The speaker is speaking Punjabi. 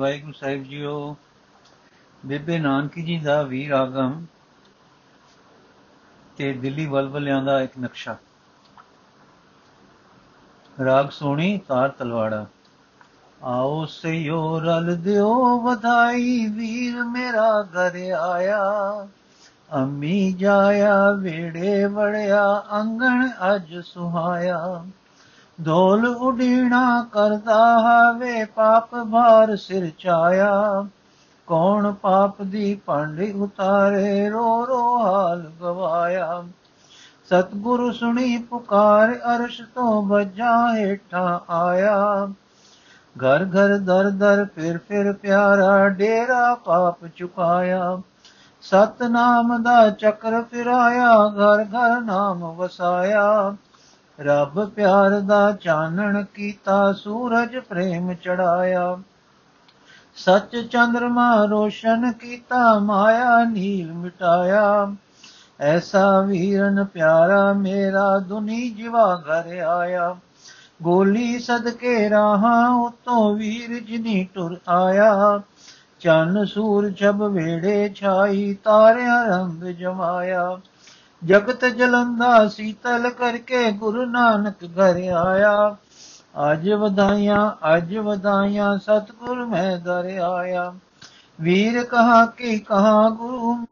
ਵਾਹਿਗੁਰੂ ਸਾਹਿਬ ਜੀਓ, ਬੇਬੇ ਨਾਨਕੀ ਜੀ ਦਾ ਵੀਰ ਆਗਮ ਤੇ ਦਿੱਲੀ ਵਲਵਲਿਆਂ ਦਾ ਇੱਕ ਨਕਸ਼ਾ। ਰਾਗ ਸੋਣੀ ਤਾਰ ਤਲਵਾੜਾ। ਆਓ ਸਯੋ ਰਲ ਦਿਓ, ਵਧਾਈ ਵੀਰ ਮੇਰਾ ਘਰ ਆਇਆ ਅੰਮੀ ਜਾਇਆ ਵੇੜੇ ਵੜਿਆ, ਅੰਗਣ ਅੱਜ ਸੁਹਾਇਆ। ਢੋਲ ਉਡੀਣਾ ਕਰਦਾ ਹਾਵੇ, ਪਾਪ ਭਾਰ ਸਿਰ ਚਾਇਆ। ਕੌਣ ਪਾਪ ਦੀ ਭਾਂਡੀ ਉਤਾਰੇ, ਰੋ ਰੋ ਹਾਲ ਗਵਾਇਆ। ਸਤਗੁਰੂ ਸੁਣੀ ਪੁਕਾਰ, ਅਰਸ਼ ਤੋਂ ਵੱਜਾ ਹੇਠਾਂ ਆਇਆ। ਘਰ ਘਰ ਦਰ ਦਰ, ਫਿਰ ਫਿਰ ਪਿਆਰਾ ਡੇਰਾ ਪਾਪ ਚੁਕਾਇਆ। ਸਤ ਨਾਮ ਦਾ ਚੱਕਰ ਫਿਰਾਇਆ, ਘਰ ਘਰ ਨਾਮ ਵਸਾਇਆ। ਰੱਬ ਪਿਆਰ ਦਾ ਚਾਨਣ ਕੀਤਾ, ਸੂਰਜ ਪ੍ਰੇਮ ਚੜਾਇਆ। ਸੱਚ ਚੰਦਰਮਾ ਰੋਸ਼ਨ ਕੀਤਾ, ਮਾਇਆ ਨੀਲ ਮਿਟਾਇਆ। ਐਸਾ ਵੀਰਨ ਪਿਆਰਾ ਮੇਰਾ ਦੁਨੀ ਜਿਵਾ ਘਰ ਆਇਆ। ਗੋਲੀ ਸਦਕੇ ਰਾਹਾਂ ਉਤੋਂ ਵੀਰ ਜਿਨੀ ਟੁਰ ਆਇਆ। ਚੰਨ ਸੂਰ ਛਬ ਵੇੜੇ ਛਾਈ, ਤਾਰਿਆਂ ਰੰਗ ਜਮਾਇਆ। ਜਗਤ ਜਲੰਦਾ ਸੀਤਲ ਕਰਕੇ ਗੁਰੂ ਨਾਨਕ ਘਰ ਆਇਆ। ਅੱਜ ਵਧਾਈਆਂ ਅੱਜ ਵਧਾਈਆਂ ਸਤਗੁਰ ਮੈਂ ਦਰ ਆਇਆ। ਵੀਰ ਕਹਾ ਕਿ ਕਹਾ ਗੁਰੂ